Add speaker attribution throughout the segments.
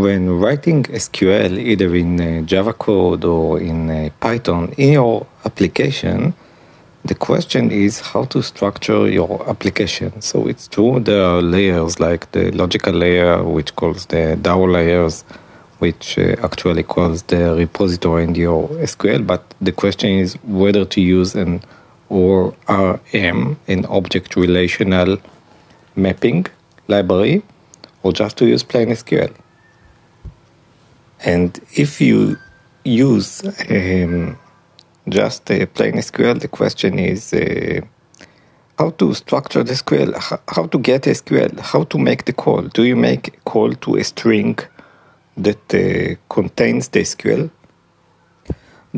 Speaker 1: when writing SQL, either in uh, Java code or in uh, Python, in your application, the question is how to structure your application. So it's true there are layers like the logical layer, which calls the DAO layers, which uh, actually calls the repository in your SQL. But the question is whether to use an ORM, an object relational mapping library, or just to use plain SQL. And if you use um, just a plain SQL, the question is uh, how to structure the SQL, how to get SQL, how to make the call. Do you make a call to a string that uh, contains the SQL?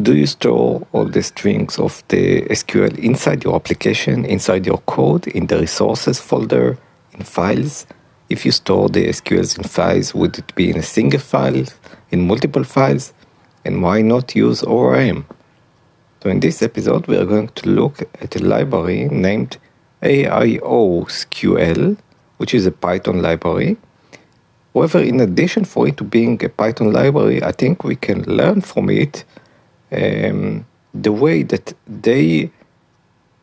Speaker 1: Do you store all the strings of the SQL inside your application, inside your code, in the resources folder, in files? If you store the SQLs in files, would it be in a single file, in multiple files? And why not use ORM? So in this episode, we are going to look at a library named AIOSQL, which is a Python library. However, in addition for it to being a Python library, I think we can learn from it um, the way that they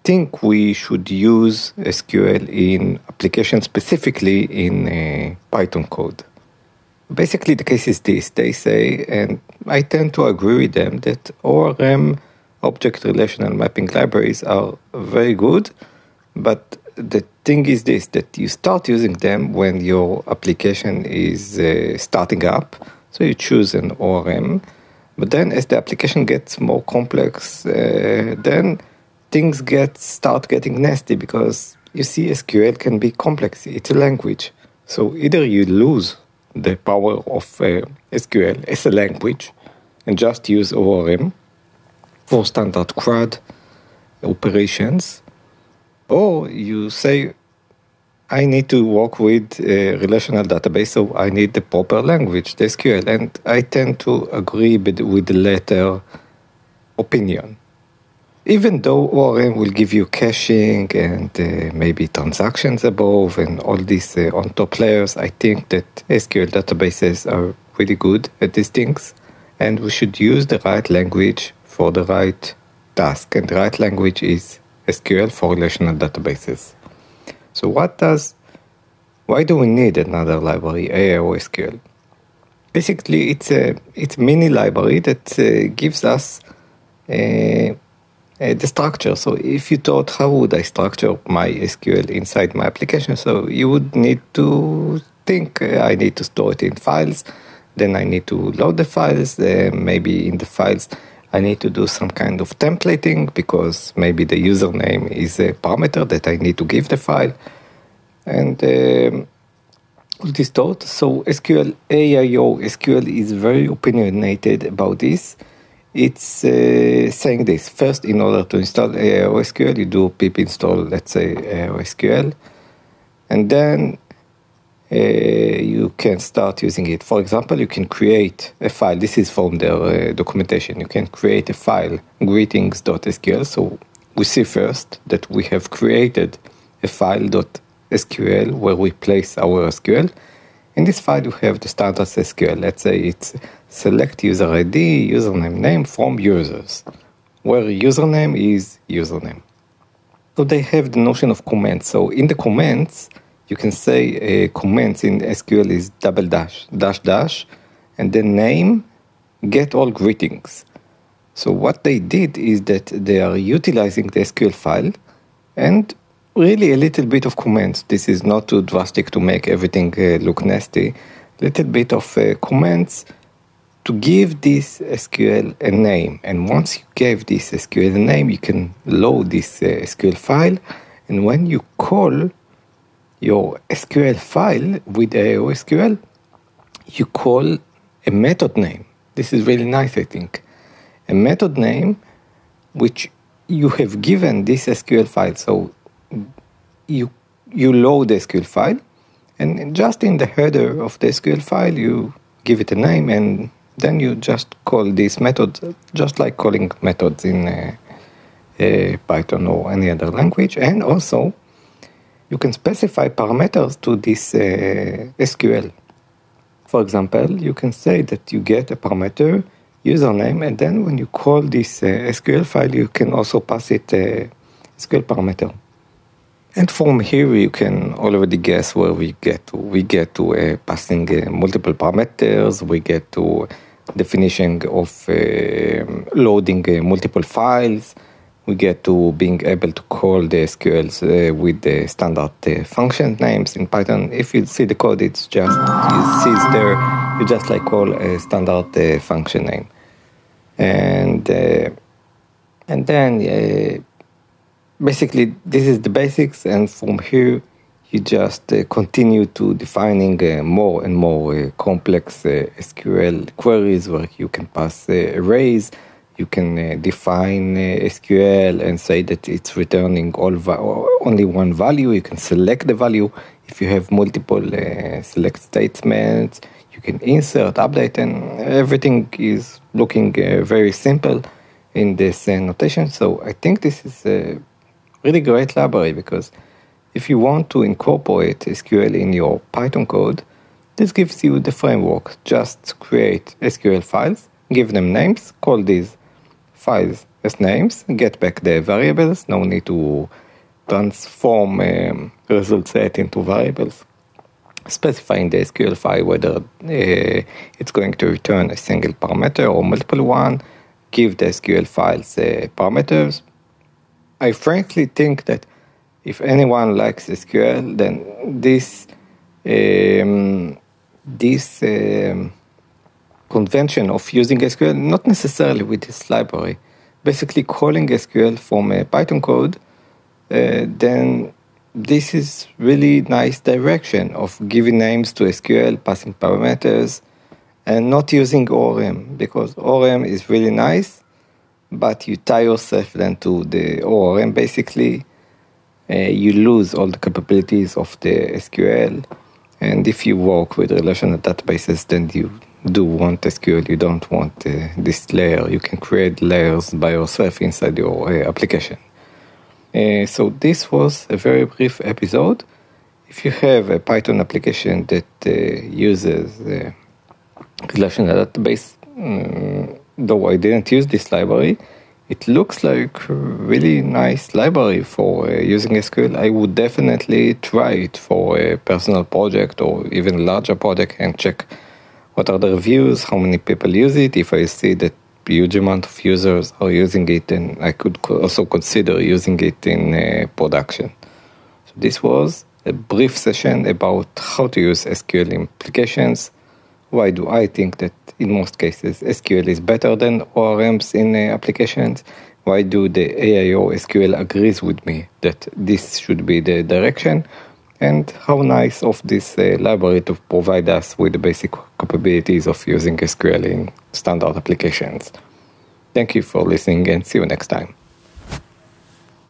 Speaker 1: think we should use SQL in applications, specifically in uh, Python code. Basically, the case is this they say, and I tend to agree with them, that ORM object relational mapping libraries are very good, but the thing is this that you start using them when your application is uh, starting up. So you choose an ORM, but then as the application gets more complex, uh, then things get start getting nasty because you see SQL can be complex. It's a language. So either you lose the power of uh, SQL as a language and just use ORM for standard CRUD operations, or you say, I need to work with a relational database, so I need the proper language, the SQL. And I tend to agree with the latter opinion even though ORM will give you caching and uh, maybe transactions above and all these uh, on top layers, I think that SQL databases are really good at these things. And we should use the right language for the right task. And the right language is SQL for relational databases. So, what does, why do we need another library, AIOSQL? Basically, it's a, it's a mini library that uh, gives us uh, uh, the structure. So if you thought, how would I structure my SQL inside my application? So you would need to think, uh, I need to store it in files. Then I need to load the files. Uh, maybe in the files, I need to do some kind of templating because maybe the username is a parameter that I need to give the file. And um, this thought. So SQL, AIO SQL is very opinionated about this it's uh, saying this. First in order to install AIOSQL you do pip install let's say AIOSQL and then uh, you can start using it. For example you can create a file. This is from their uh, documentation. You can create a file greetings.sql so we see first that we have created a file.sql where we place our SQL in this file, you have the standard SQL. Let's say it's select user ID, username, name from users, where username is username. So they have the notion of comments. So in the comments, you can say uh, comments in SQL is double dash, dash dash, and then name, get all greetings. So what they did is that they are utilizing the SQL file and really a little bit of comments. This is not too drastic to make everything uh, look nasty. Little bit of uh, comments to give this SQL a name. And once you gave this SQL a name, you can load this uh, SQL file. And when you call your SQL file with AIOSQL, you call a method name. This is really nice, I think. A method name which you have given this SQL file. So you you load the SQL file, and just in the header of the SQL file, you give it a name, and then you just call this method, just like calling methods in uh, uh, Python or any other language. And also, you can specify parameters to this uh, SQL. For example, you can say that you get a parameter username, and then when you call this uh, SQL file, you can also pass it a SQL parameter. And from here, you can already guess where we get to. We get to uh, passing uh, multiple parameters, we get to definition of uh, loading multiple files, we get to being able to call the SQLs uh, with the standard uh, function names in Python. If you see the code, it's just, you see there, you just like call a standard uh, function name. And, and then basically this is the basics and from here you just uh, continue to defining more and more complex SQL queries where you can pass arrays, you can uh, define uh, SQL and say that it's returning all only one value. You can select the value. If you have multiple uh, select statements, you can insert, update, and everything is looking uh, very simple in this uh, notation. So I think this is really great library because if you want to incorporate SQL in your Python code, this gives you the framework. Just create SQL files, give them names, call these files as names, get back the variables, no need to transform um, result set into variables, specifying the SQL file whether uh, it's going to return a single parameter or multiple one, give the SQL files uh, parameters. I frankly think that if anyone likes SQL, then this um, this um, convention of using SQL, not necessarily with this library, basically calling SQL from a Python code, uh, then this is really nice direction of giving names to SQL, passing parameters, and not using ORM because ORM is really nice, but you tie yourself then to the ORM. Basically, uh, you lose all the capabilities of the SQL, and if you work with relational databases, then you do want SQL, you don't want uh, this layer. You can create layers by yourself inside your uh, application. Uh, so this was a very brief episode. If you have a Python application that uh, uses uh, relational database, um, though I didn't use this library, it looks like really nice library for uh, using SQL. I would definitely try it for a personal project or even larger project and check what are the reviews, how many people use it. If I see that huge amount of users are using it, then I could also consider using it in uh, production. So this was a brief session about how to use SQL in applications. Why do I think that in most cases SQL is better than ORMs in uh, applications? Why do the AIO SQL agrees with me that this should be the direction? and how nice of this uh, library to provide us with the basic capabilities of using SQL in standard applications. Thank you for listening and see you next time.